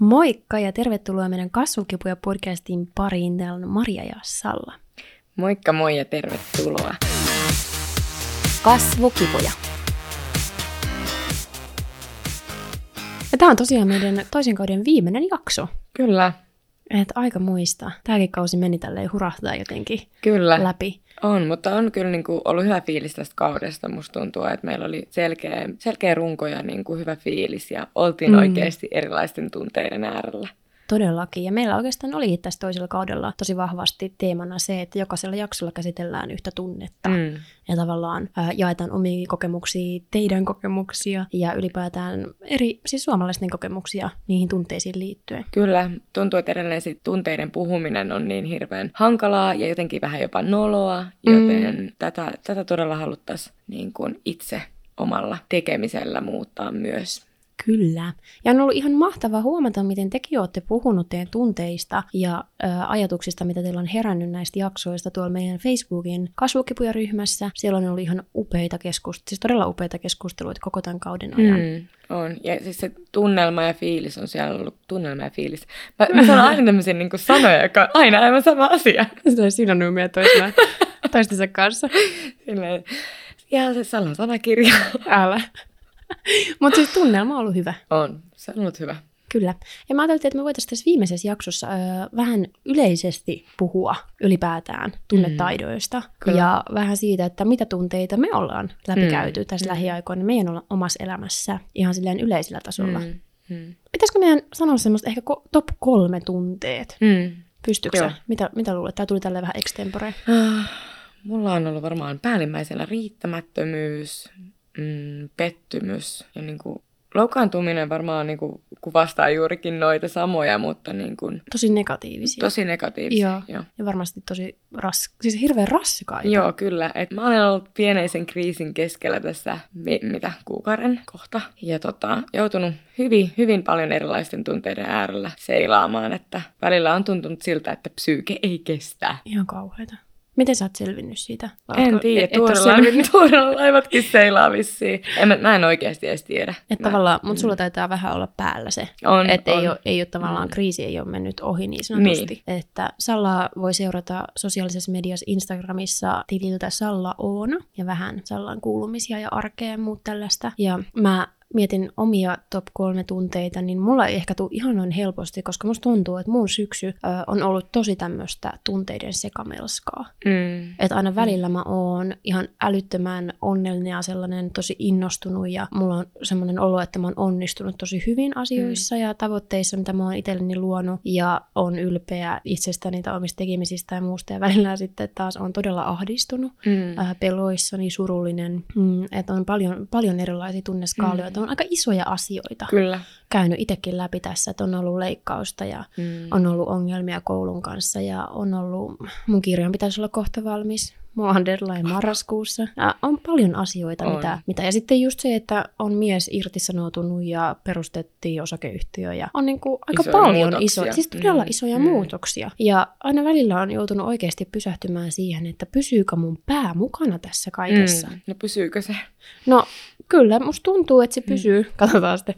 Moikka ja tervetuloa meidän kasvukipuja podcastin pariin. Täällä on Maria ja Salla. Moikka moi ja tervetuloa. Kasvukipuja. Ja tämä on tosiaan meidän toisen kauden viimeinen jakso. Kyllä. Et aika muista. Tämäkin kausi meni tälleen hurahtaa jotenkin Kyllä. läpi. On, mutta on kyllä niin kuin ollut hyvä fiilis tästä kaudesta. Musta tuntuu, että meillä oli selkeä, selkeä runko ja niin kuin hyvä fiilis ja oltiin Mm. oikeasti erilaisten tunteiden äärellä. Todellakin. Ja meillä oikeastaan oli tässä toisella kaudella tosi vahvasti teemana se, että jokaisella jaksolla käsitellään yhtä tunnetta. Mm. Ja tavallaan ää, jaetaan omia kokemuksia, teidän kokemuksia ja ylipäätään eri, siis suomalaisten kokemuksia niihin tunteisiin liittyen. Kyllä, tuntuu, että edelleen sit tunteiden puhuminen on niin hirveän hankalaa ja jotenkin vähän jopa noloa, joten mm. tätä, tätä todella haluttaisiin niin kuin itse omalla tekemisellä muuttaa myös. Kyllä. Ja on ollut ihan mahtava huomata, miten tekin olette puhunut teidän tunteista ja ö, ajatuksista, mitä teillä on herännyt näistä jaksoista tuolla meidän Facebookin kasvukipuja-ryhmässä. Siellä on ollut ihan upeita keskusteluita, siis todella upeita keskusteluita koko tämän kauden ajan. Mm. On. Ja siis se tunnelma ja fiilis on siellä ollut. Tunnelma ja fiilis. Mä, mä sanon aina tämmöisiä niin kuin sanoja, joka on aina aivan sama asia. Sitä on synonyymia toisena, toistensa kanssa. Silleen, ja se sanan sanakirja. Älä. Mutta siis tunnelma on ollut hyvä. On. Se on ollut hyvä. Kyllä. Ja mä ajattelin, että me voitaisiin tässä viimeisessä jaksossa ö, vähän yleisesti puhua ylipäätään tunnetaidoista. Mm. Kyllä. Ja vähän siitä, että mitä tunteita me ollaan läpikäyty Mm. tässä Mm. lähiaikoina meidän olla- omassa elämässä ihan silleen yleisellä tasolla. Mm. Mm. Pitäisikö meidän sanoa semmoista ehkä ko- top kolme tunteet? Mm. Pystyykö Joo. Mitä, mitä luulet? Tämä tuli tälleen vähän extempore. Ah, Mulla on ollut varmaan päällimmäisenä riittämättömyys, mm, pettymys ja niin kuin loukkaantuminen varmaan niin kuin kuvastaa juurikin noita samoja, mutta niin kuin Tosi negatiivisia. tosi negatiivisia. Joo. Joo. Ja varmasti tosi ras... siis hirveän raskaita. Joo, kyllä. Et mä olen ollut pieneisen kriisin keskellä tässä, mi- mitä, kuukauden kohta. Ja tota, joutunut hyvin, hyvin paljon erilaisten tunteiden äärellä seilaamaan, että välillä on tuntunut siltä, että psyyke ei kestä. Ihan kauheita. Miten sä oot selvinnyt siitä? Vai En tiedä, et- et oo tuorella, laivatkin seilaa vissiin. En, mä, mä en oikeasti edes tiedä. Että Mä- tavallaan, mutta sulla taitaa vähän olla päällä se. On, että on. ei ole, ei ole tavallaan, Mm. kriisi ei ole mennyt ohi niin sanotusti. Niin. Että Salla voi seurata sosiaalisessa mediassa Instagramissa tililtä Salla Oona ja vähän Sallan kuulumisia ja arkea ja muut tällaista. Ja mä mietin omia top kolme tunteita, niin mulla ei ehkä tule ihan noin helposti, koska musta tuntuu, että mun syksy ö, on ollut tosi tämmöistä tunteiden sekamelskaa. Mm. Että aina välillä mä oon ihan älyttömän onnellinen ja sellainen tosi innostunut ja mulla on semmoinen olo, että mä oon onnistunut tosi hyvin asioissa mm. ja tavoitteissa, mitä mä oon itselleni luonut ja on ylpeä itsestäni tai omista tekemisistä ja muusta ja välillä sitten taas on todella ahdistunut. Mm. Äh, peloissani, surullinen, mm, että on paljon, paljon erilaisia tunneskaaloja, että on aika isoja asioita Kyllä. käynyt itsekin läpi tässä, että on ollut leikkausta ja Mm. on ollut ongelmia koulun kanssa ja on ollut, mun kirjan pitäisi olla kohta valmis. Mulla on deadline marraskuussa. Ja on paljon asioita, On. mitä, mitä. Ja sitten just se, että on mies irtisanoutunut ja perustettiin osakeyhtiö. Ja on niinku aika Isoja paljon isoja, siis todella Mm. isoja Mm. muutoksia. Ja aina välillä on joutunut oikeasti pysähtymään siihen, että pysyykö mun pää mukana tässä kaikessa. Mm. No pysyykö se? No kyllä, musta tuntuu, että se pysyy. Mm. Katsotaan sitten,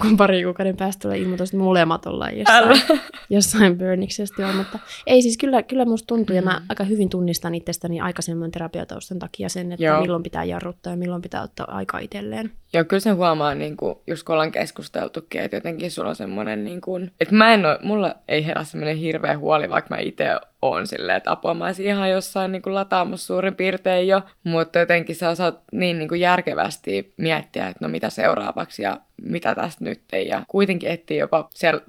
kun pari kuukauden päästä tulee ilmoitus, että molemmat ollaan jossain, Älä. jossain burniksesti on. Mutta ei siis kyllä, kyllä musta tuntuu, ja mä Mm. aika hyvin tunnistan itsestäni aikaisemman terapiataustan takia sen, että Joo. milloin pitää jarruttaa ja milloin pitää ottaa aikaa itselleen. Joo, kyllä sen huomaa, niin kuin, just kun ollaan keskusteltukin, että jotenkin sulla on semmoinen, niin kuin, että mä en oo, mulla ei herää semmoinen hirveä huoli, vaikka mä itse oon silleen, että apua mä ihan jossain niin kuin lataamassa suurin piirtein jo, mutta jotenkin sä osaat niin, niin kuin järkevästi miettiä, että no mitä seuraavaksi ja mitä tästä nyt ja kuitenkin etsiä jopa siellä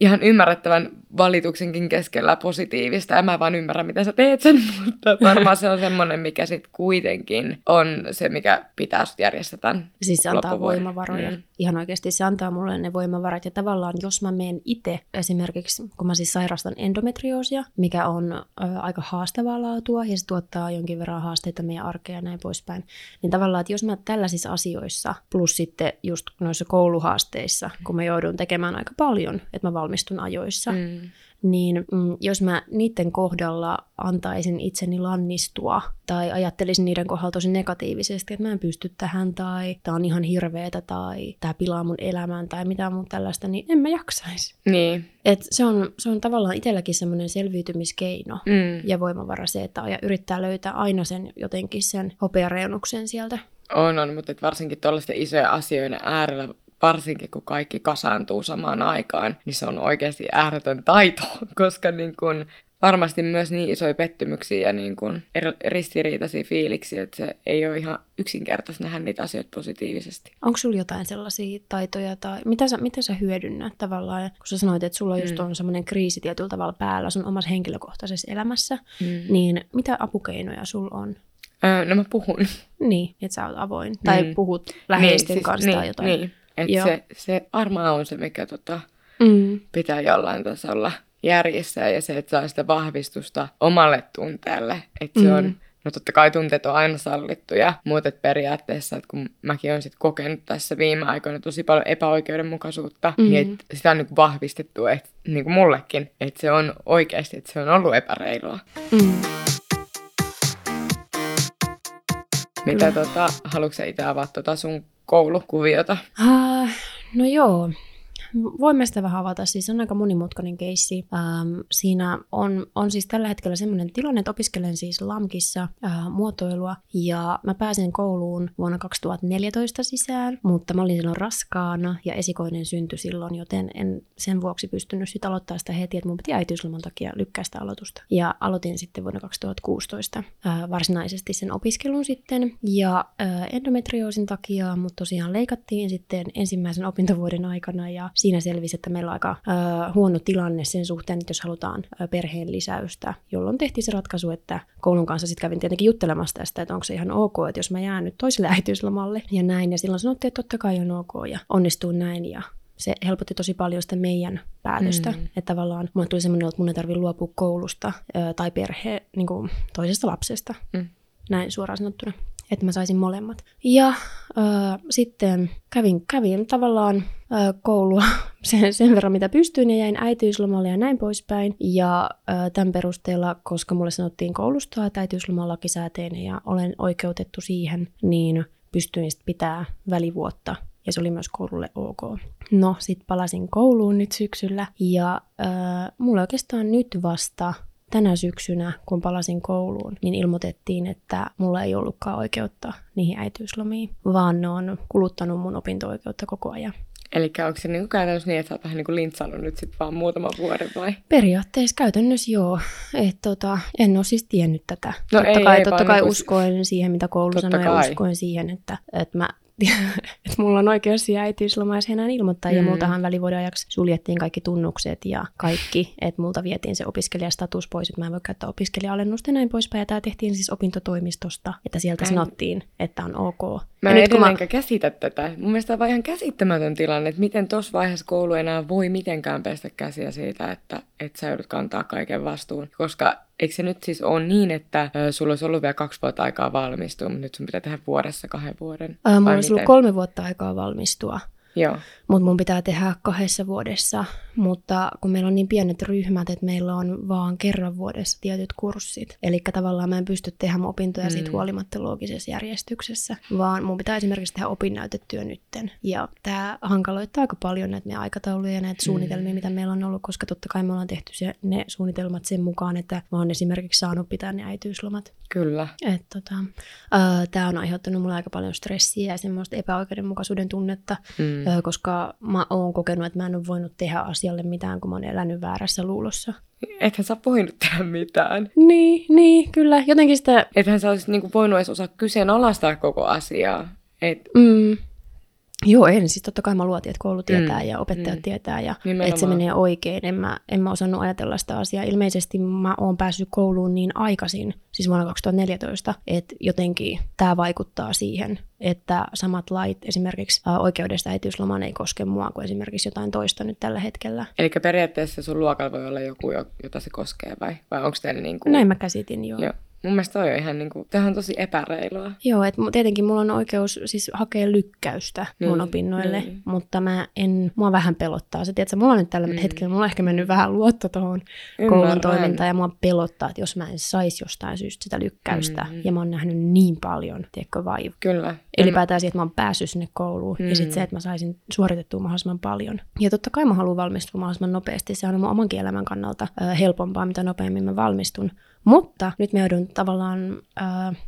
ihan ymmärrettävän valituksenkin keskellä positiivista. En mä vaan ymmärrä, miten sä teet sen, mutta varmaan se on semmoinen, mikä sitten kuitenkin on se, mikä pitää sut järjestää tämän Siis se antaa voimavaroja. Mm. Ihan oikeasti se antaa mulle ne voimavarat. Ja tavallaan jos mä menen itse esimerkiksi, kun mä siis sairastan endometrioosia, mikä on ö, aika haastavaa laatua ja se tuottaa jonkin verran haasteita meidän arkeen ja näin poispäin, niin tavallaan, että jos mä tällaisissa asioissa plus sitten just noissa kouluhaasteissa, kun mä joudun tekemään aika paljon, että mä valmistun valmistun ajoissa. Mm niin mm, jos mä niiden kohdalla antaisin itseni lannistua tai ajattelisin niiden kohdalla tosi negatiivisesti, että mä en pysty tähän tai tää on ihan hirveetä tai tää pilaa mun elämän tai mitä muuta tällaista, niin en mä jaksaisi. Niin. Et se, on, se on tavallaan itselläkin semmoinen selviytymiskeino mm. ja voimavara se, että ja yrittää löytää aina sen jotenkin sen hopeareunuksen sieltä. On, on, mutta varsinkin tuollaisten isojen asioiden äärellä varsinkin kun kaikki kasaantuu samaan aikaan, niin se on oikeasti ääretön taito, koska niin kun, varmasti myös niin isoja pettymyksiä ja niin kun ristiriitaisia fiiliksiä, että se ei ole ihan yksinkertaista nähdä niitä asioita positiivisesti. Onko sulla jotain sellaisia taitoja tai mitä sä, mitä sä hyödynnät tavallaan, kun sä sanoit, että sulla just mm. on semmoinen kriisi tietyllä tavalla päällä sun omassa henkilökohtaisessa elämässä, mm. niin mitä apukeinoja sulla on? Öö, no mä puhun. Niin, että sä oot avoin. Tai mm. puhut läheisten niin, siis, kanssa niin, tai jotain. Niin, että se, se varmaan on se, mikä tota, mm. pitää jollain tasolla järjestää ja se, että saa sitä vahvistusta omalle tunteelle. Että se mm. on, no totta kai tunteet on aina sallittuja, mutta periaatteessa, että kun mäkin olen sit kokenut tässä viime aikoina tosi paljon epäoikeudenmukaisuutta, mm. niin että sitä on niin vahvistettu, että niin kuin mullekin, että se on oikeasti, että se on ollut epäreilua. Mm. Mitä tota, haluatko itse avaa tota sun koulukuviota? Uh, no joo, Voimme sitä vähän avata. Siis on aika monimutkainen keissi. Ähm, siinä on, on siis tällä hetkellä sellainen tilanne, että opiskelen siis LAMKissa äh, muotoilua ja mä pääsin kouluun vuonna 2014 sisään, mutta mä olin silloin raskaana ja esikoinen syntyi silloin, joten en sen vuoksi pystynyt sitten aloittaa sitä heti, että mun piti äitiysloman takia lykkää sitä aloitusta. Ja aloitin sitten vuonna 2016 äh, varsinaisesti sen opiskelun sitten ja äh, endometrioosin takia, mutta tosiaan leikattiin sitten ensimmäisen opintovuoden aikana ja siinä selvisi, että meillä on aika äh, huono tilanne sen suhteen, että jos halutaan perheen lisäystä, jolloin tehtiin se ratkaisu, että koulun kanssa sitten kävin tietenkin juttelemassa tästä, että onko se ihan ok, että jos mä jään nyt toiselle äitiyslomalle ja näin. Ja silloin sanottiin, että totta kai on ok ja onnistuu näin ja se helpotti tosi paljon sitä meidän päätöstä. Mm. Että tavallaan mulle tuli semmoinen, että mun ei tarvitse luopua koulusta ö, tai perhe niin kuin toisesta lapsesta. Mm. Näin suoraan sanottuna että mä saisin molemmat. Ja äh, sitten kävin, kävin tavallaan äh, koulua sen, sen verran, mitä pystyin, ja jäin äitiyslomalle ja näin poispäin. Ja äh, tämän perusteella, koska mulle sanottiin koulusta, että äitiysloma on ja olen oikeutettu siihen, niin pystyin sitten pitää välivuotta ja se oli myös koululle ok. No, sitten palasin kouluun nyt syksyllä ja äh, mulla oikeastaan nyt vasta tänä syksynä, kun palasin kouluun, niin ilmoitettiin, että mulla ei ollutkaan oikeutta niihin äitiyslomiin, vaan ne on kuluttanut mun opinto-oikeutta koko ajan. Eli onko se niin käytännössä niin, että sä oot vähän niin lintsannut nyt sitten vaan muutaman vuoden vai? Periaatteessa käytännössä joo. Et tota, en ole siis tiennyt tätä. No totta ei, kai, ei, totta kai niin uskoin siihen, mitä koulu sanoi, ja uskoin siihen, että, että mä että mulla on oikeus jos enää ilmoittaa. Mm. Ja multahan välivuoden ajaksi suljettiin kaikki tunnukset ja kaikki, että multa vietiin se opiskelijastatus pois, että mä en voi käyttää opiskelija-alennusta ja näin poispäin. Ja tämä tehtiin siis opintotoimistosta, että sieltä sanottiin, että on ok. Mä en edelleenkään mä... käsitä tätä. Mun mielestä on ihan käsittämätön tilanne, että miten tuossa vaiheessa koulu enää voi mitenkään pestä käsiä siitä, että, että sä joudut kantaa kaiken vastuun. Koska eikö se nyt siis ole niin, että ö, sulla olisi ollut vielä kaksi vuotta aikaa valmistua, mutta nyt sun pitää tehdä vuodessa kahden vuoden? Äh, mulla olisi ollut kolme vuotta aikaa valmistua. Joo. Mutta mun pitää tehdä kahdessa vuodessa, mutta kun meillä on niin pienet ryhmät, että meillä on vaan kerran vuodessa tietyt kurssit. Eli tavallaan mä en pysty tehdä mun opintoja mm. siitä huolimatta loogisessa järjestyksessä, vaan mun pitää esimerkiksi tehdä opinnäytetyö nytten. Ja tämä hankaloittaa aika paljon näitä meidän aikatauluja ja näitä mm. suunnitelmia, mitä meillä on ollut, koska totta kai me ollaan tehty se, ne suunnitelmat sen mukaan, että mä oon esimerkiksi saanut pitää ne äitiyslomat. Kyllä. tota, Tämä on aiheuttanut mulle aika paljon stressiä ja semmoista epäoikeudenmukaisuuden tunnetta, mm. ö, koska mä oon kokenut, että mä en ole voinut tehdä asialle mitään, kun mä oon elänyt väärässä luulossa. Ethän sä voinut tehdä mitään. Niin, niin, kyllä. Jotenkin sitä... Ethän sä olisit niinku voinut edes osaa kyseenalaistaa koko asiaa. Et... Mm. Joo, en. Siis totta kai mä luotin, että koulu tietää mm. ja opettajat mm. tietää ja Nimenomaan. että se menee oikein. En mä, en mä osannut ajatella sitä asiaa. Ilmeisesti mä oon päässyt kouluun niin aikaisin, siis vuonna 2014, että jotenkin tämä vaikuttaa siihen, että samat lait esimerkiksi oikeudesta äitiyslomaan ei koske mua kuin esimerkiksi jotain toista nyt tällä hetkellä. Eli periaatteessa sun luokalla voi olla joku, jota se koskee vai, vai onko teillä niin kuin... Näin mä käsitin, joo. joo. Mun mielestä toi on ihan niinku, tämähän on tosi epäreilua. Joo, että tietenkin mulla on oikeus siis hakea lykkäystä niin, mun Niin, opinnoille, niin. mutta mä en, mua vähän pelottaa se. Tiedätkö, mulla on nyt tällä Mm. mm. hetkellä, mulla on ehkä mennyt vähän luotto tuohon koulun toimintaan ja mua pelottaa, että jos mä en saisi jostain syystä sitä lykkäystä. Mm. Ja mä oon nähnyt niin paljon, tiedätkö, vaiva. Kyllä. Ylipäätään siihen, että mä oon päässyt sinne kouluun mm. ja Mm. sitten se, että mä saisin suoritettua mahdollisimman paljon. Ja totta kai mä haluan valmistua mahdollisimman nopeasti. Se on mun omankin elämän kannalta helpompaa, mitä nopeammin mä valmistun. Mutta nyt mä joudun tavallaan ö,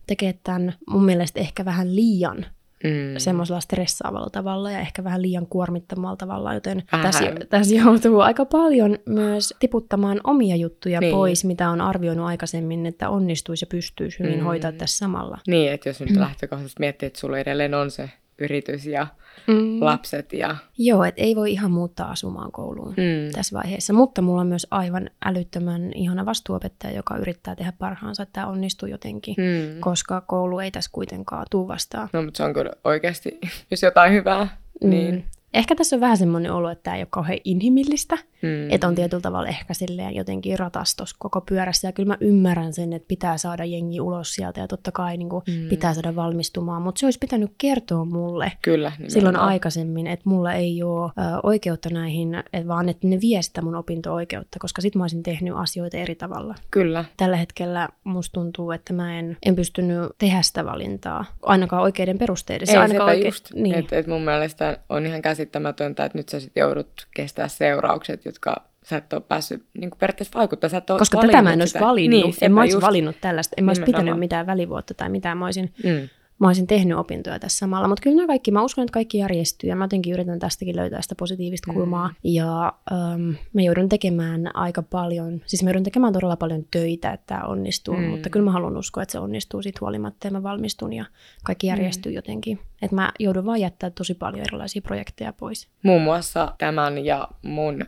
tekemään tämän mun mielestä ehkä vähän liian Mm. semmoisella stressaavalla tavalla ja ehkä vähän liian kuormittamalla tavalla, joten tässä, tässä joutuu aika paljon myös tiputtamaan omia juttuja Niin. pois, mitä on arvioinut aikaisemmin, että onnistuisi ja pystyisi hyvin Mm. mm. hoitaa tässä samalla. Niin, että jos nyt lähtökohtaisesti miettii, että sulla edelleen on se yritys ja Mm. lapset ja... Joo, että ei voi ihan muuttaa asumaan kouluun Mm. tässä vaiheessa, mutta mulla on myös aivan älyttömän ihana vastuuopettaja, joka yrittää tehdä parhaansa, että tämä onnistuu jotenkin, Mm. koska koulu ei tässä kuitenkaan tuu vastaan. No, mutta se on kyllä oikeasti, jos jotain hyvää, niin... Ehkä tässä on vähän semmoinen olo, että tämä ei ole kauhean inhimillistä, Mm. Että on tietyllä tavalla ehkä silleen jotenkin ratastos koko pyörässä. Ja kyllä mä ymmärrän sen, että pitää saada jengi ulos sieltä ja totta kai niin kuin Mm. pitää saada valmistumaan. Mutta se olisi pitänyt kertoa mulle Kyllä, nimenomaan. silloin aikaisemmin, että mulla ei ole ö, oikeutta näihin, et vaan että ne vie sitä mun opinto-oikeutta, koska sit mä olisin tehnyt asioita eri tavalla. Kyllä. Tällä hetkellä musta tuntuu, että mä en, en pystynyt tehdä sitä valintaa, ainakaan oikeiden perusteiden. Ei, ainakaan sepä oike- just. Niin. Et, et mun mielestä on ihan käsittämätöntä, että nyt sä sit joudut kestää seuraukset, jotka sä et ole päässyt niin periaatteessa vaikuttaa. Sä et ole Koska valinnut tätä mä en olisi sitä. valinnut. Niin, en mä olisi just. valinnut tällaista. En mä olisi pitänyt mitään välivuotta tai mitään. Mä olisin, Mm. mä olisin tehnyt opintoja tässä samalla. Mutta kyllä nämä kaikki, mä uskon, että kaikki järjestyy. Ja mä jotenkin yritän tästäkin löytää sitä positiivista Mm. kulmaa. Ja um, mä joudun tekemään aika paljon, siis mä joudun tekemään todella paljon töitä, että tämä onnistuu. Mm. Mutta kyllä mä haluan uskoa, että se onnistuu siitä huolimatta ja mä valmistun ja kaikki järjestyy jotenkin. Että mä joudun vaan jättää tosi paljon erilaisia projekteja pois. Muun muassa tämän ja mun,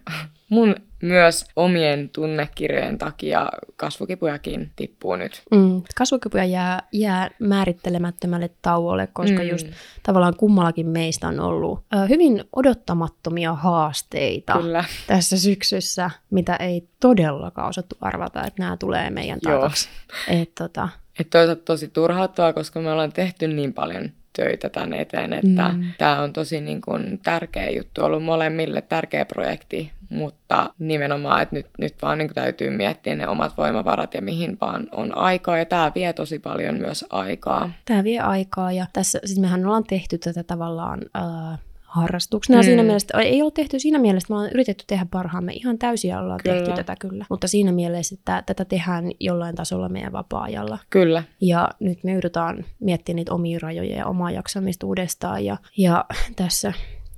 mun myös omien tunnekirjojen takia kasvukipujakin tippuu nyt. Mm. Kasvukykyä jää, jää määrittelemättömälle tauolle, koska Mm. just tavallaan kummallakin meistä on ollut ö, hyvin odottamattomia haasteita Kyllä. tässä syksyssä, mitä ei todellakaan osattu arvata, että nämä tulee meidän Joo. taakaksi. Et, tota, Et toisaalta tosi turhauttavaa, koska me ollaan tehty niin paljon töitä tämän eteen, että mm. Tämä on tosi niin kuin tärkeä juttu ollut molemmille, tärkeä projekti, mutta nimenomaan, että nyt, nyt vaan niin kuin täytyy miettiä ne omat voimavarat ja mihin vaan on aikaa, ja tämä vie tosi paljon myös aikaa. tämä vie aikaa ja tässä, siis mehän ollaan tehty tätä tavallaan äh, harrastuksena Mm. mm. siinä mielessä, ei ole tehty siinä mielessä, me ollaan yritetty tehdä parhaamme, ihan täysin ollaan Kyllä. tehty tätä kyllä, mutta siinä mielessä, että tätä tehdään jollain tasolla meidän vapaa-ajalla. Kyllä, Ja nyt me joudutaan miettimään niitä omia rajoja ja omaa jaksamista uudestaan. Ja, ja tässä,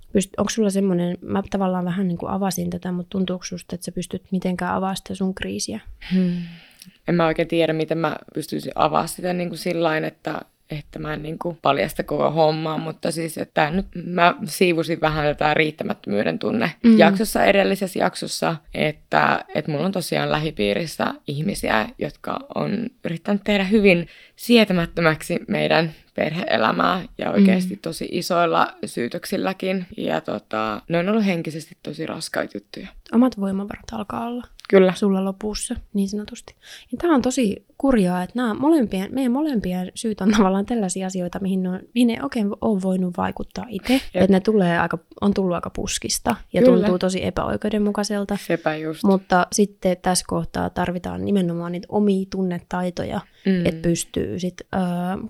pyst- onko sulla semmoinen, mä tavallaan vähän niin kuin avasin tätä, mutta tuntuuko susta, että sä pystyt mitenkään avaamaan sitä sun kriisiä? Hmm. En mä oikein tiedä, miten mä pystyisin avaamaan sitä niin kuin sillain, että, että mä en niin kuin paljasta koko hommaa, mutta siis, että nyt mä siivusin vähän tätä riittämättömyyden tunne Mm. jaksossa, edellisessä jaksossa, että, että mulla on tosiaan lähipiirissä ihmisiä, jotka on yrittänyt tehdä hyvin sietämättömäksi meidän perheelämää ja oikeasti tosi isoilla syytöksilläkin. Ja tota, ne on ollut henkisesti tosi raskaita juttuja. Omat voimavarat alkaa olla Kyllä. sulla lopussa, niin sanotusti. Ja tämä on tosi kurjaa, että nämä molempien, meidän molempien syyt on tavallaan tällaisia asioita, mihin, ne on, mihin ei oikein ole voinut vaikuttaa itse. Että ne tulee aika, on tullut aika puskista ja Kyllä. tuntuu tosi epäoikeudenmukaiselta. Sepä just. Mutta sitten tässä kohtaa tarvitaan nimenomaan niitä omia tunnetaitoja, Mm. että pystyy sit, ö,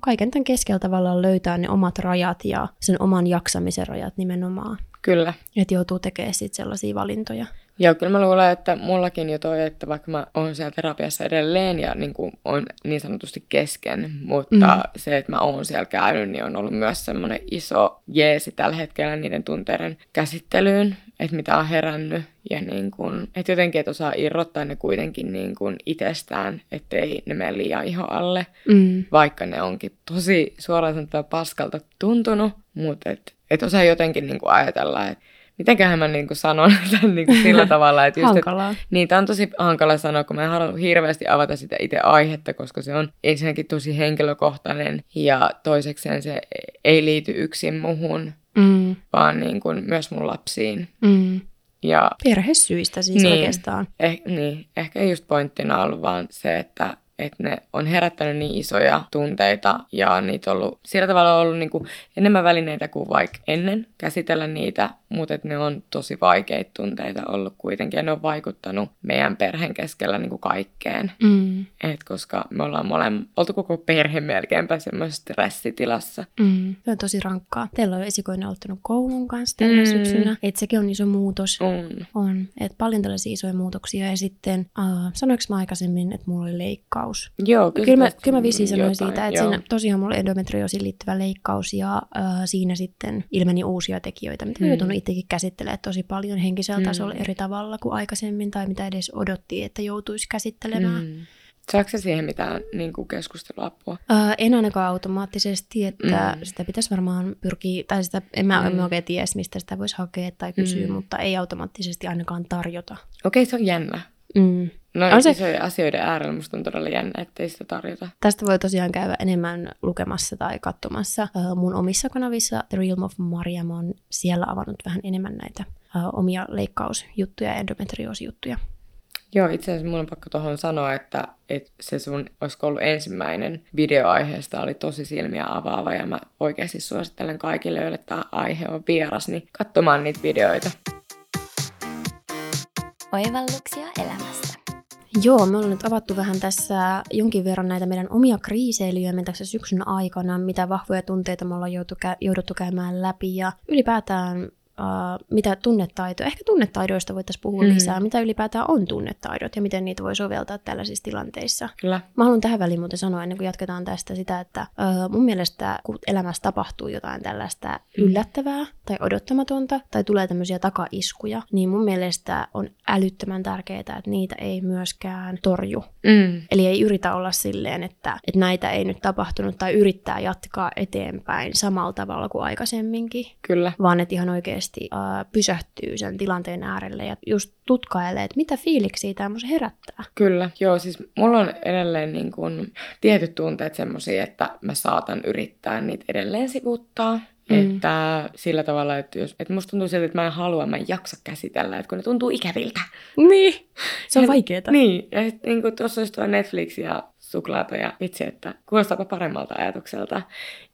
kaiken tämän keskellä tavallaan löytämään ne omat rajat ja sen oman jaksamisen rajat nimenomaan. Kyllä. Että joutuu tekemään sit sellaisia valintoja. Joo, kyllä mä luulen, että mullakin jo toi, että vaikka mä oon siellä terapiassa edelleen ja niin kuin on niin sanotusti kesken, mutta mm. se, että mä oon siellä käynyt, niin on ollut myös semmoinen iso jeesi tällä hetkellä niiden tunteiden käsittelyyn, että mitä on herännyt ja niin kuin, että jotenkin, että osaa irrottaa ne kuitenkin niin kuin itsestään, ettei ne mene liian iho alle, Mm. vaikka ne onkin tosi suoraan sanottuna paskalta tuntunut, mutta et, et osaa jotenkin niin kuin ajatella, että mitenköhän mä niin kuin sanon tämän niin kuin sillä tavalla, että just, et, Hankalaa. niin, tämä on tosi hankala sanoa, kun mä en halua hirveästi avata sitä itse aihetta, koska se on ensinnäkin tosi henkilökohtainen ja toisekseen se ei liity yksin muhun, Mm. vaan niin kuin myös mun lapsiin. Mm. Ja Perhesyistä siis Niin. oikeastaan. eh, niin, ehkä just pointtina on ollut vaan se, että että ne on herättänyt niin isoja tunteita ja niitä on ollut, sillä tavalla ollut niin kuin enemmän välineitä kuin vaikka ennen käsitellä niitä, mutta että ne on tosi vaikeita tunteita ollut kuitenkin ja ne on vaikuttanut meidän perheen keskellä niin kuin kaikkeen. Mm. Et koska me ollaan molemmat, oltu koko perhe melkeinpä semmoisessa stressitilassa. Mm. Se on tosi rankkaa. Teillä on esikoinen aloittanut koulun kanssa tällä mm. syksynä. Et sekin on iso muutos. On. On. Et paljon tällaisia isoja muutoksia ja sitten, uh, sanoinko mä aikaisemmin, että mulla oli leikkaus? Joo, kyllä, kyllä mä, kyllä mä visiin sanoin jotain, siitä, että siinä tosiaan mulla endometriosiin liittyvä leikkaus ja uh, siinä sitten ilmeni uusia tekijöitä, mitä mm. joutunut itsekin käsittelemään tosi paljon henkisellä mm. tasolla eri tavalla kuin aikaisemmin tai mitä edes odotti, että joutuisi käsittelemään. Mm. Saatko se siihen mitään niin kuin keskusteluapua? Ää, en ainakaan automaattisesti, että mm. sitä pitäisi varmaan pyrkiä, tai sitä, en mä, mm. oikein tiedä, mistä sitä voisi hakea tai kysyä, mm. mutta ei automaattisesti ainakaan tarjota. Okei, okay, se on jännä. Mm. No on se... isojen asioiden äärellä musta on todella jännä, ettei sitä tarjota. Tästä voi tosiaan käydä enemmän lukemassa tai katsomassa uh, mun omissa kanavissa. The Realm of Maria, mä oon siellä avannut vähän enemmän näitä uh, omia leikkausjuttuja ja endometrioosijuttuja. Joo, itse asiassa mun on pakko tuohon sanoa, että, että se sun olisiko ollut ensimmäinen videoaiheesta oli tosi silmiä avaava ja mä oikeasti suosittelen kaikille, joille tämä aihe on vieras, niin katsomaan niitä videoita. Oivalluksia elämästä. Joo, me ollaan nyt avattu vähän tässä jonkin verran näitä meidän omia kriiseilyjä tässä syksyn aikana, mitä vahvoja tunteita me ollaan jouduttu käymään läpi ja ylipäätään uh, mitä tunnetaitoja, ehkä tunnetaidoista voitaisiin puhua mm. lisää, mitä ylipäätään on tunnetaidot ja miten niitä voi soveltaa tällaisissa tilanteissa. Kyllä. Mä haluan tähän väliin muuten sanoa ennen kuin jatketaan tästä sitä, että uh, mun mielestä kun elämässä tapahtuu jotain tällaista mm. yllättävää tai odottamatonta tai tulee tämmöisiä takaiskuja, niin mun mielestä on älyttömän tärkeää, että niitä ei myöskään torju. Mm. Eli ei yritä olla silleen, että, että näitä ei nyt tapahtunut tai yrittää jatkaa eteenpäin samalla tavalla kuin aikaisemminkin. Kyllä. Vaan että ihan oikeasti oikeasti äh, pysähtyy sen tilanteen äärelle ja just tutkailee, että mitä fiiliksiä tämä herättää. Kyllä, joo, siis mulla on edelleen niin kun, tietyt tunteet semmoisia, että mä saatan yrittää niitä edelleen sivuttaa. Mm. Että sillä tavalla, että, jos, että musta tuntuu siltä, että mä en halua, mä en jaksa käsitellä, että kun ne tuntuu ikäviltä. Niin, se on vaikeaa. Niin, ja niin kuin tuossa olisi tuo Netflix ja suklaata ja vitsi, että kuulostaapa paremmalta ajatukselta.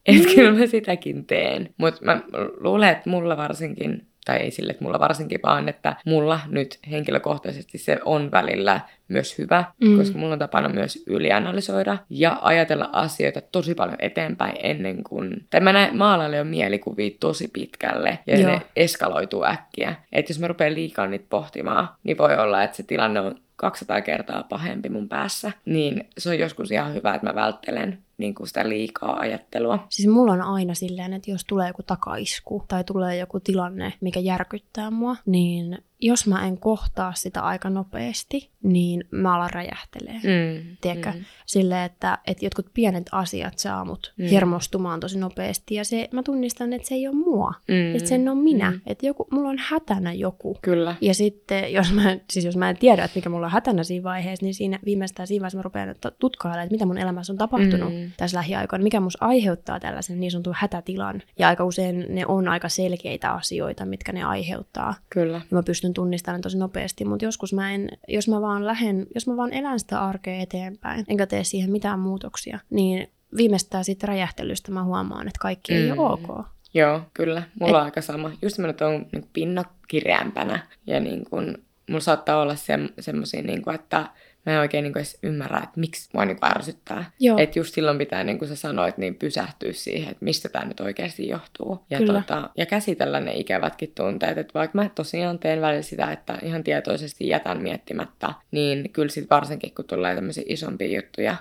Että mm. kyllä mä sitäkin teen. Mutta mä luulen, että mulla varsinkin, tai ei sille, että mulla varsinkin, vaan että mulla nyt henkilökohtaisesti se on välillä myös hyvä, mm. koska mulla on tapana myös ylianalysoida ja ajatella asioita tosi paljon eteenpäin ennen kuin... Tai mä näen maalalle jo mielikuvia tosi pitkälle ja Joo. ne eskaloituu äkkiä. Että jos mä rupean liikaa niitä pohtimaan, niin voi olla, että se tilanne on 200 kertaa pahempi mun päässä, niin se on joskus ihan hyvä, että mä välttelen niin kuin sitä liikaa ajattelua. Siis mulla on aina silleen, että jos tulee joku takaisku tai tulee joku tilanne, mikä järkyttää mua, niin jos mä en kohtaa sitä aika nopeasti, niin mä alan räjähtelee. Mm, Tiedätkö? Mm. Silleen, että, että jotkut pienet asiat saa mut mm. hermostumaan tosi nopeasti. Ja se, mä tunnistan, että se ei ole mua. Mm. Että sen on minä. Mm. Että joku, mulla on hätänä joku. Kyllä. Ja sitten, jos mä, siis jos mä en tiedä, että mikä mulla on hätänä siinä vaiheessa, niin siinä viimeistään siinä vaiheessa mä rupean tutkailemaan, että mitä mun elämässä on tapahtunut mm. Tässä lähiaikoina. Mikä mus aiheuttaa tällaisen niin sanotun hätätilan. Ja aika usein ne on aika selkeitä asioita, mitkä ne aiheuttaa. Kyllä. Ja mä pystyn tunnistaa ne tosi nopeasti, mutta joskus mä en, jos mä vaan lähden, jos mä vaan elän sitä arkea eteenpäin, enkä tee siihen mitään muutoksia, niin viimeistään sitten räjähtelystä mä huomaan, että kaikki mm. ei ole ok. Joo, kyllä. Mulla Et... on aika sama. Just semmoinen, että on niin pinna kireämpänä ja niin kuin, mulla saattaa olla se, semmoisia, niin että mä en oikein niin kuin edes ymmärrä, että miksi mua niin kuin ärsyttää. Että just silloin pitää, niin kuin sä sanoit, niin pysähtyä siihen, että mistä tämä nyt oikeasti johtuu. Ja, tota, ja käsitellä ne ikävätkin tunteet. Että vaikka mä tosiaan teen välillä sitä, että ihan tietoisesti jätän miettimättä, niin kyllä sit varsinkin, kun tulee tämmöisiä isompia juttuja,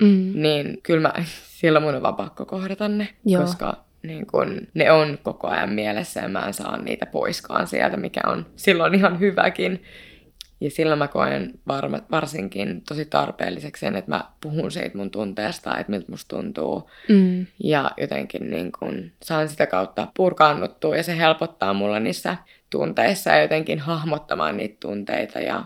mm. niin kyllä mä, silloin mun on vaan pakko kohdata ne. Joo. Koska niin kun, ne on koko ajan mielessä ja mä en saa niitä poiskaan sieltä, mikä on silloin ihan hyväkin. Ja silloin mä koen varma, varsinkin tosi tarpeelliseksi sen, että mä puhun siitä mun tunteesta, että miltä musta tuntuu. Mm. Ja jotenkin niin kun saan sitä kautta purkaannuttua ja se helpottaa mulla niissä tunteissa ja jotenkin hahmottamaan niitä tunteita ja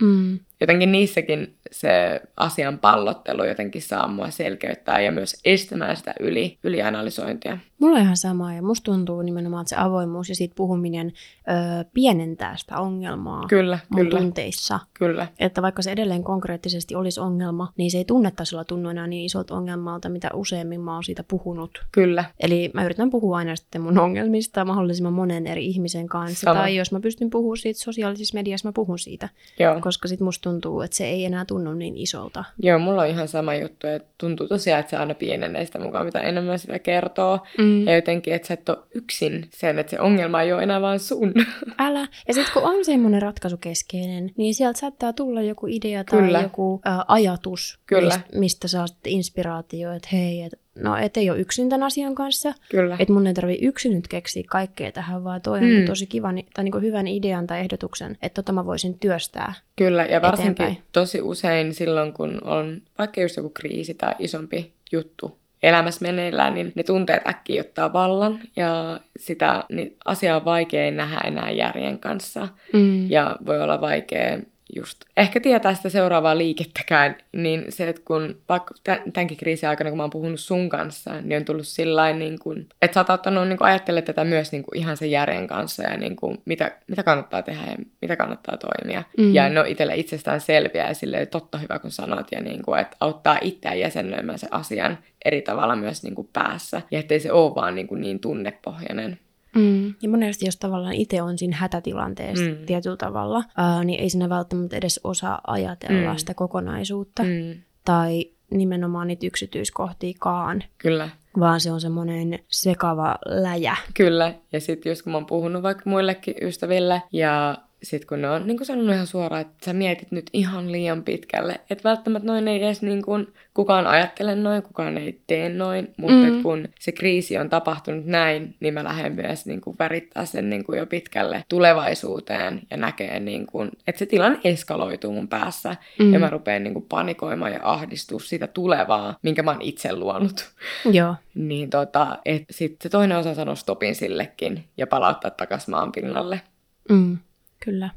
mm. Jotenkin niissäkin se asian pallottelu jotenkin saa mua selkeyttää ja myös estämään sitä yli, ylianalysointia. Mulla on ihan sama ja musta tuntuu nimenomaan, että se avoimuus ja siitä puhuminen ö, pienentää sitä ongelmaa kyllä, mun kyllä, tunteissa. kyllä. Että vaikka se edelleen konkreettisesti olisi ongelma, niin se ei tunnetasolla tunnu enää niin isolta ongelmalta, mitä useammin mä oon siitä puhunut. Kyllä, Eli mä yritän puhua aina sitten mun ongelmista mahdollisimman monen eri ihmisen kanssa. Sama. Tai jos mä pystyn puhumaan siitä sosiaalisessa mediassa, mä puhun siitä. joo. Koska sit musta tuntuu, että se ei enää tunnu niin isolta. Joo, mulla on ihan sama juttu, että tuntuu tosiaan, että se aina pienenee sitä mukaan, mitä enemmän sitä kertoo. Mm. Ja jotenkin, että sä et ole yksin sen, että se ongelma ei ole enää vaan sun. Älä. Ja sitten kun on semmoinen ratkaisukeskeinen, niin sieltä saattaa tulla joku idea tai Kyllä. joku ä, ajatus, Kyllä. Mistä, mistä saa inspiraatio, että hei, et, no et ei ole yksin tämän asian kanssa. Kyllä. Että mun ei tarvi yksin nyt keksiä kaikkea tähän, vaan toi on Mm. tosi kiva ni- tai niinku hyvän idean tai ehdotuksen, että tota mä voisin työstää. Kyllä, ja varsinkin eteenpäin. tosi usein silloin, kun on vaikka just joku kriisi tai isompi juttu elämässä meneillään, niin ne tunteet äkkiä ottaa vallan ja sitä niin asiaa on vaikea nähdä enää järjen kanssa. Mm. Ja voi olla vaikea just ehkä tietää sitä seuraavaa liikettäkään, niin se, että kun vaikka tä- tämänkin kriisin aikana, kun mä oon puhunut sun kanssa, niin on tullut sillä niin kuin, että sä oot ottanut niin ajattelemaan tätä myös niin kuin ihan sen järjen kanssa ja niin kuin, mitä, mitä kannattaa tehdä ja mitä kannattaa toimia. Mm. Ja ne on itselle itsestään selviä ja silleen totta hyvä, kun sanot, ja niin kuin, että auttaa itseään jäsennöimään sen asian eri tavalla myös niin kuin päässä, ja ettei se ole vaan niin, kuin niin tunnepohjainen. Mm. Ja monesti, jos tavallaan itse on siinä hätätilanteessa Mm. tietyllä tavalla, ää, niin ei siinä välttämättä edes osaa ajatella Mm. sitä kokonaisuutta. Mm. Tai nimenomaan niitä yksityiskohtiikaan, kyllä. vaan se on semmoinen sekava läjä. Kyllä, ja sitten just kun mä oon puhunut vaikka muillekin ystäville, ja sitten kun ne on niin sanonut ihan suoraan, että sä mietit nyt ihan liian pitkälle, että välttämättä noin ei edes niin kuin, kukaan ajattele noin, kukaan ei tee noin, mutta Mm. kun se kriisi on tapahtunut näin, niin mä lähden myös niin kuin värittää sen niin kuin jo pitkälle tulevaisuuteen ja näkee, niin kuin, että se tilanne eskaloituu mun päässä Mm. ja mä rupean niin kuin panikoimaan ja ahdistua sitä tulevaa, minkä mä oon itse luonut. Joo. Niin tota, että sitten se toinen osa sanoo stopin sillekin ja palauttaa takaisin maan pinnalle. Mm. Kyllä.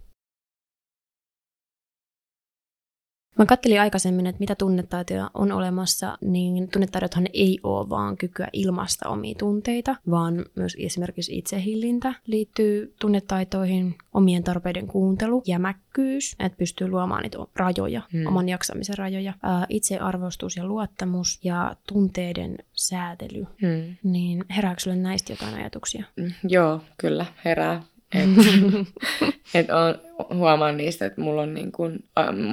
Mä kattelin aikaisemmin, että mitä tunnetaitoja on olemassa, niin tunnetaidothan ei ole vaan kykyä ilmaista omia tunteita, vaan myös esimerkiksi itsehillintä liittyy tunnetaitoihin, omien tarpeiden kuuntelu, jämäkkyys, että pystyy luomaan niitä rajoja, Hmm. oman jaksamisen rajoja, ää, itsearvostus ja luottamus ja tunteiden säätely. Hmm. Niin herääkö sulle näistä jotain ajatuksia? Mm, Joo, kyllä, herää. Et, et on, huomaan niistä, että mulla on niin kun,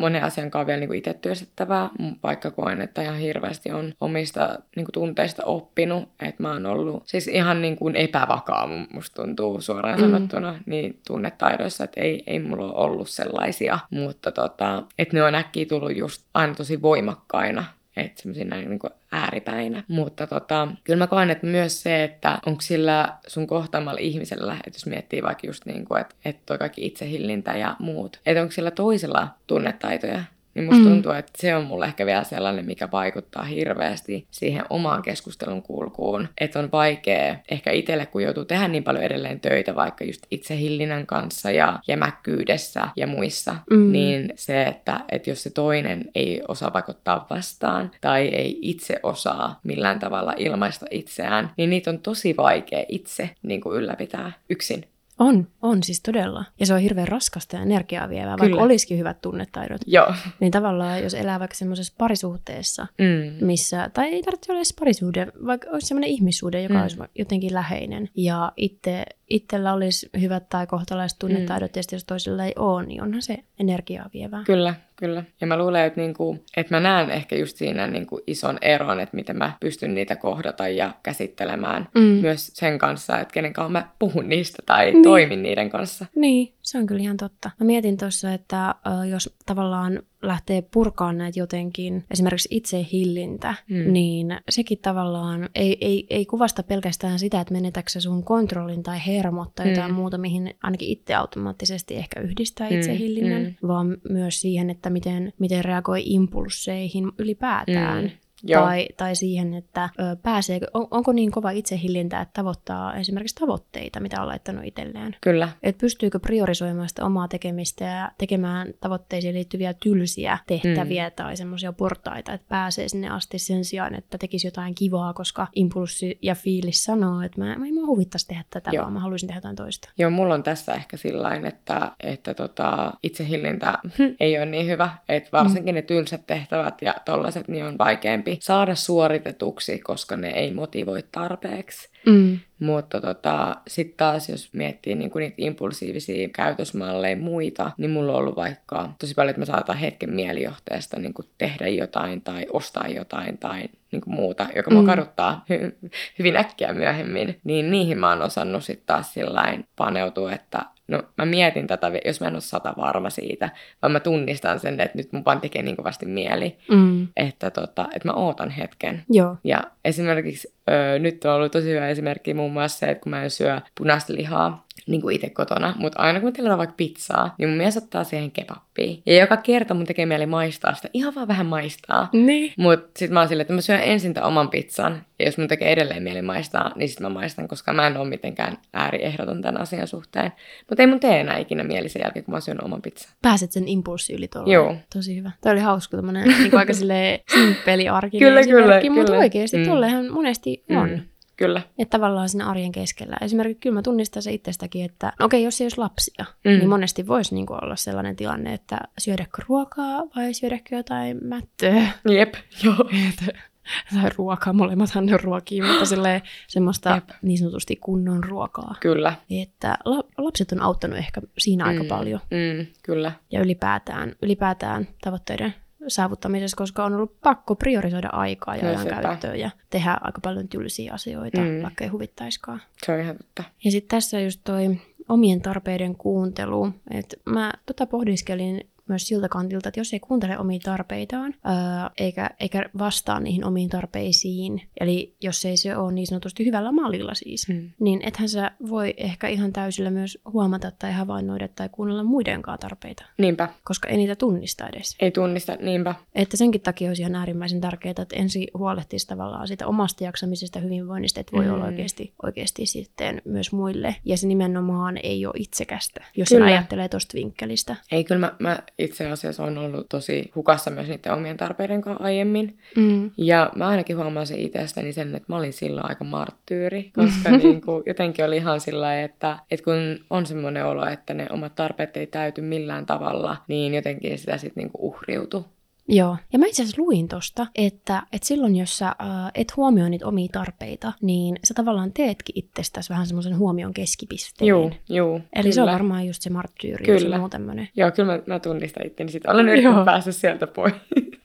monen asian kanssa vielä niin itse työstettävää, vaikka koen, että ihan hirveästi on omista niin kun, tunteista oppinut. Että mä oon ollut siis ihan niin kuin epävakaa, mu- musta tuntuu suoraan Mm. sanottuna, niin tunnetaidoissa, että ei, ei mulla ole ollut sellaisia. Mutta tota, että ne on äkkiä tullut just aina tosi voimakkaina että semmoisina niin ääripäinä. Mutta tota, kyllä mä koen, että myös se, että onko sillä sun kohtaamalla ihmisellä, että jos miettii vaikka just niin kuin, että, että toi kaikki itsehillintä ja muut, että onko sillä toisella tunnetaitoja, niin musta Mm. tuntuu, että se on mulle ehkä vielä sellainen, mikä vaikuttaa hirveästi siihen omaan keskustelun kulkuun. Että on vaikea ehkä itselle, kun joutuu tehdä niin paljon edelleen töitä, vaikka just itsehillinnän kanssa ja jämäkkyydessä ja muissa, Mm. niin se, että, että jos se toinen ei osaa vaikuttaa vastaan tai ei itse osaa millään tavalla ilmaista itseään, niin niitä on tosi vaikea itse niin kuin ylläpitää yksin. On, on siis todella. Ja se on hirveän raskasta ja energiaa vievää, Kyllä. vaikka olisikin hyvät tunnetaidot. Joo. Niin tavallaan, jos elää vaikka semmoisessa parisuhteessa, Mm. missä, tai ei tarvitse olla edes parisuhde, vaikka olisi semmoinen ihmissuhde, joka Mm. mm. olisi jotenkin läheinen, ja itse, itsellä olisi hyvät tai kohtalaiset tunnetaidot, mm. ja sitten jos toisella ei ole, niin onhan se energiaa vievää. Kyllä, kyllä. Ja mä luulen, että, niinku, että mä näen ehkä just siinä niinku ison eron, että miten mä pystyn niitä kohdata ja käsittelemään Mm. myös sen kanssa, että kenen kanssa mä puhun niistä tai Niin. toimin niiden kanssa. Niin, se on kyllä ihan totta. Mä mietin tuossa, että jos tavallaan lähtee purkaan näitä jotenkin, esimerkiksi itsehillintä, Mm. mm. niin sekin tavallaan ei, ei, ei kuvasta pelkästään sitä, että menetäkö sä sun kontrollin tai hermot tai Mm. jotain muuta, mihin ainakin itse automaattisesti ehkä yhdistää Mm, itsehillinnän, mm. vaan myös siihen, että miten, miten reagoi impulsseihin ylipäätään. Mm. Joo. tai, tai siihen, että ö, pääseekö, on, onko niin kova itsehillintä, että tavoittaa esimerkiksi tavoitteita, mitä on laittanut itselleen. Kyllä. Että pystyykö priorisoimaan sitä omaa tekemistä ja tekemään tavoitteisiin liittyviä tylsiä tehtäviä mm. tai semmoisia portaita, että pääsee sinne asti sen sijaan, että tekisi jotain kivaa, koska impulssi ja fiilis sanoo, että mä, mä, mä huvittaisi tehdä tätä, Joo. vaan mä haluaisin tehdä jotain toista. Joo, mulla on tässä ehkä sillain, että, että tota, itsehillintä ei ole niin hyvä. Että varsinkin ne tylsät tehtävät ja tollaiset, niin on vaikeampi saada suoritetuksi, koska ne ei motivoi tarpeeksi. Mm. Mutta tota, sitten taas, jos miettii niinku niitä impulsiivisia käytösmalleja muita, niin mulla on ollut vaikka tosi paljon, että mä saatan hetken mielijohteesta niinku tehdä jotain tai ostaa jotain tai niinku muuta, joka mua Mm. kaduttaa hy- hyvin äkkiä myöhemmin. Niin niihin mä oon osannut sitten taas sillain paneutua, että no mä mietin tätä, jos mä en ole sata varma siitä, vaan mä tunnistan sen, että nyt mun vaan tekee niin kovasti mieli, Mm. että, tota, että mä ootan hetken. Joo. Ja esimerkiksi öö, nyt on ollut tosi hyvä esimerkki muun muassa se, että kun mä en syö punaista lihaa niin kuin itse kotona, mutta aina kun mä tilaan vaikka pizzaa, niin mun mies ottaa siihen kebappia. Ja joka kerta mun tekee mieli maistaa sitä, ihan vaan vähän maistaa. Niin. Mutta sitten mä oon silleen, että mä syön ensin tämän oman pizzan, ja jos mun tekee edelleen mieli maistaa, niin sitten mä maistan, koska mä en ole mitenkään ääriehdoton tämän asian suhteen. Mutta ei mun tee enää ikinä mieli sen jälkeen, kun mä syön oman pizzan. Pääset sen impulssi yli tuolla. Joo. Tosi hyvä. Tämä oli hauska tämmöinen niin aika silleen simppeli arkinen Kyllä, kyllä, esimerkki, mutta kyllä. oikeasti Mm. mm. tollehan monesti on. Kyllä. Että tavallaan siinä arjen keskellä. Esimerkiksi kyllä mä tunnistan se itsestäkin, että no okei, jos ei olisi lapsia, Mm. mm. niin monesti voisi niinku olla sellainen tilanne, että syödäkö ruokaa vai syödäkö jotain mättöä. Jep, joo. tai ruokaa, molemmathan ne ruokii, mutta silleen semmoista Jep. niin sanotusti kunnon ruokaa. Kyllä. Että la- lapset on auttanut ehkä siinä aika Mm, paljon. Mm, kyllä. ja ylipäätään, ylipäätään tavoitteiden saavuttamisessa, koska on ollut pakko priorisoida aikaa ja No ajan sepä. käyttöä ja tehdä aika paljon tylsiä asioita, Mm. vaikka ei huvittaiskaan. Se on ihan totta. Ja sitten tässä just toi omien tarpeiden kuuntelu, että mä tota pohdiskelin myös siltä kantilta, että jos ei kuuntele omia tarpeitaan, ää, eikä, eikä vastaa niihin omiin tarpeisiin, eli jos ei se ole niin sanotusti hyvällä mallilla siis, Mm. niin ethän sä voi ehkä ihan täysillä myös huomata tai havainnoida tai kuunnella muidenkaan tarpeita, Niinpä. koska ei niitä tunnista edes. Ei tunnista, niinpä. Että senkin takia olisi ihan äärimmäisen tärkeää, että ensin huolehtisi tavallaan siitä omasta jaksamisesta ja hyvinvoinnista, että voi Mm. olla oikeasti, oikeasti sitten myös muille. Ja se nimenomaan ei ole itsekästä, jos ajattelee tuosta vinkkelistä. Ei, kyllä mä, mä itse asiassa on ollut tosi hukassa myös niiden omien tarpeiden kanssa aiemmin. Mm. Ja mä ainakin huomasin itsestäni sen, että mä olin silloin aika marttyyri, koska niinku, jotenkin oli ihan sillä että, että kun on semmoinen olo, että ne omat tarpeet ei täyty millään tavalla, niin jotenkin sitä sitten niinku uhriutui. Joo. Ja mä itse asiassa luin tosta, että, että silloin jos sä äh, et huomioi niitä omia tarpeita, niin sä tavallaan teetkin itsestäsi vähän semmoisen huomion keskipisteen. Juu, juu. Eli se on kyllä. varmaan just se marttyyriys Kyllä. ja muu tämmöinen. Joo, kyllä mä, mä tunnistan itteni siitä. Olen yrittänyt Joo. päästä sieltä pois.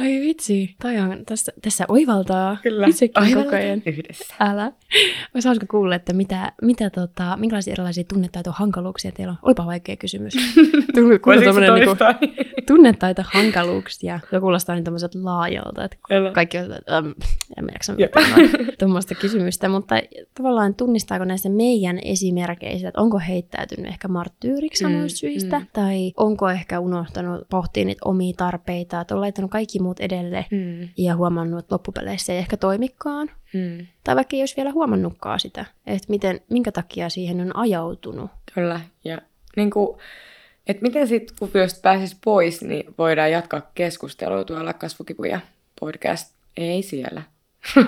Ai vitsi, toi on, tässä, tässä oivaltaa Kyllä. itsekin koko ajan. Yhdessä. Älä. Olisi hauska kuulla, että mitä, mitä tota, minkälaisia erilaisia tunnetaito-hankaluuksia teillä on. Olipa vaikea kysymys. Kuinka Voisitko tommonen niinku, toistaa? tunnetaito-hankaluuksia. Se kuulostaa niin tämmöiseltä laajalta, että Älä. kaikki on, että ähm, en jaksa tuommoista kysymystä, mutta tavallaan tunnistaako näissä meidän esimerkkeissä, että onko heittäytynyt ehkä marttyyriksi Mm, syistä, mm. tai onko ehkä unohtanut pohtia niitä omia tarpeita, että on laittanut kaikki muut edelle Mm, ja huomannut, että loppupeleissä ei ehkä toimikaan. mm. Tai vaikka ei olisi vielä huomannutkaan sitä, että miten, minkä takia siihen on ajautunut. Kyllä. Ja niin kuin, että miten sitten, kun just pääsis pois, niin voidaan jatkaa keskustelua tuolla kasvukipuja podcast. Ei siellä.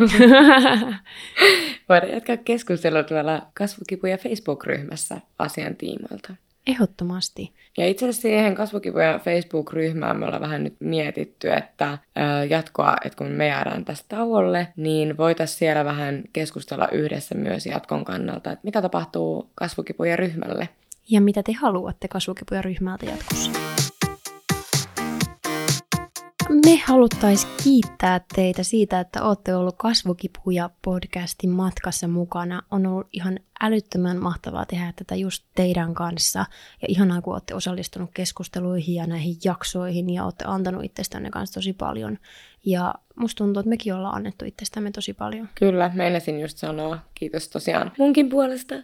Voidaan jatkaa keskustelua tuolla kasvukipuja Facebook-ryhmässä asian tiimoilta. Ehdottomasti. Ja itse asiassa siihen kasvukipuja Facebook-ryhmään me ollaan vähän nyt mietitty, että jatkoa, että kun me jäädään tästä tauolle, niin voitaisiin siellä vähän keskustella yhdessä myös jatkon kannalta, että mitä tapahtuu kasvukipuja ryhmälle. Ja mitä te haluatte kasvukipuja ryhmältä jatkossa? Me haluttaisiin kiittää teitä siitä, että olette ollut Kasvukipuja podcastin matkassa mukana. On ollut ihan älyttömän mahtavaa tehdä tätä just teidän kanssa. Ja ihanaa, kun olette osallistunut keskusteluihin ja näihin jaksoihin ja olette antanut itsestänne kanssa tosi paljon. Ja musta tuntuu, että mekin ollaan annettu itsestämme tosi paljon. Kyllä, meinasin just sanoa, kiitos tosiaan munkin puolesta.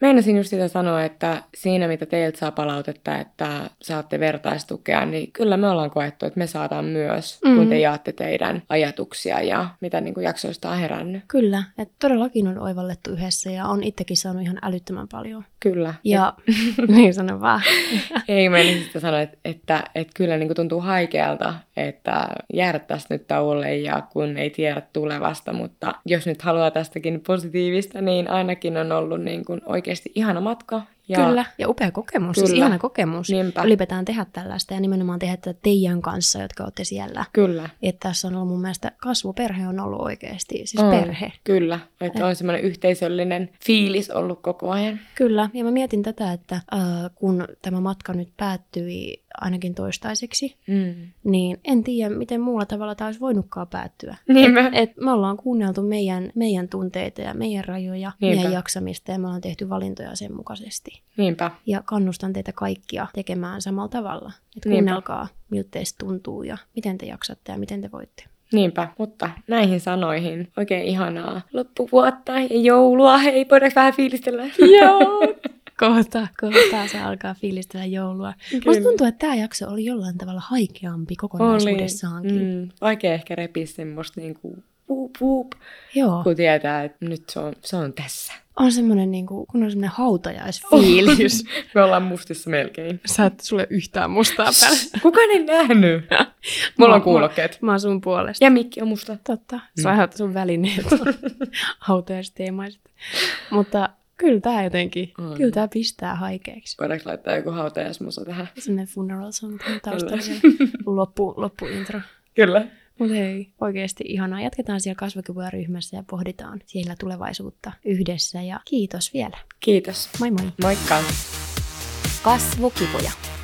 Meinasin just sitä sanoa, että siinä mitä teiltä saa palautetta, että saatte vertaistukea, niin kyllä me ollaan koettu, että me saadaan myös, mm. kun te jaatte teidän ajatuksia ja mitä niin kuin jaksoista on herännyt. Kyllä, että todellakin on oivallettu yhdessä ja on itsekin saanut ihan älyttömän paljon. Kyllä. Ja niin sanon vaan. Ei meinasin sitä sanoa, että, että, että kyllä niin kuin tuntuu haikealta, että jäädä nyt tauolle ja kun ei tiedä tulevasta, mutta jos nyt haluaa tästäkin positiivista, niin ainakin on ollut niin kuin oikeasti ihana matka ja, Kyllä, ja upea kokemus, siis Kyllä. siis ihana kokemus. Niinpä. Ylipäätään tehdä tällaista ja nimenomaan tehdä tätä teidän kanssa, jotka olette siellä. Kyllä. Että tässä on ollut mun mielestä kasvuperhe on ollut oikeasti, siis on. perhe. Kyllä, että on semmoinen yhteisöllinen fiilis ollut koko ajan. Kyllä, ja mä mietin tätä, että äh, kun tämä matka nyt päättyi ainakin toistaiseksi, mm. niin en tiedä, miten muulla tavalla tämä olisi voinutkaan päättyä. Niinpä. Et, et me ollaan kuunneltu meidän, meidän tunteita ja meidän rajoja, Niinpä. meidän jaksamista ja me ollaan tehty valintoja sen mukaisesti. Niinpä. Ja kannustan teitä kaikkia tekemään samalla tavalla. Että kuunnelkaa, miltä teistä tuntuu ja miten te jaksatte ja miten te voitte. Niinpä, mutta näihin sanoihin oikein ihanaa loppuvuotta ja joulua. Hei, voidaanko vähän fiilistellä? Joo, kohta, kohta se alkaa fiilistellä joulua. Kyllä. Musta tuntuu, että tämä jakso oli jollain tavalla haikeampi kokonaisuudessaankin. Mm, vaikea ehkä repiä semmoista niinku puup, puup, Joo. kun tietää, että nyt se on, se on tässä. On semmoinen, niin kuin, kun on semmoinen hautajaisfiilis. Me ollaan mustissa melkein. Sä et sulle yhtään mustaa päällä. Kukaan ei nähnyt. Mulla on kuulokkeet. Mä, mä oon sun puolesta. Ja mikki on musta. Totta. On mm. sun välineet hautajaisteemaiset. Mutta Kyllä tämä jotenkin, on. kyllä tämä pistää haikeaksi. Voidaanko laittaa joku hautajaismusa tähän? Sellainen funeral song taustalla. loppu, loppuintro. Kyllä. Mutta hei, oikeasti ihanaa. Jatketaan siellä kasvukipuja ryhmässä ja pohditaan siellä tulevaisuutta yhdessä. Ja kiitos vielä. Kiitos. Moi moi. Moikka. Kasvukipuja.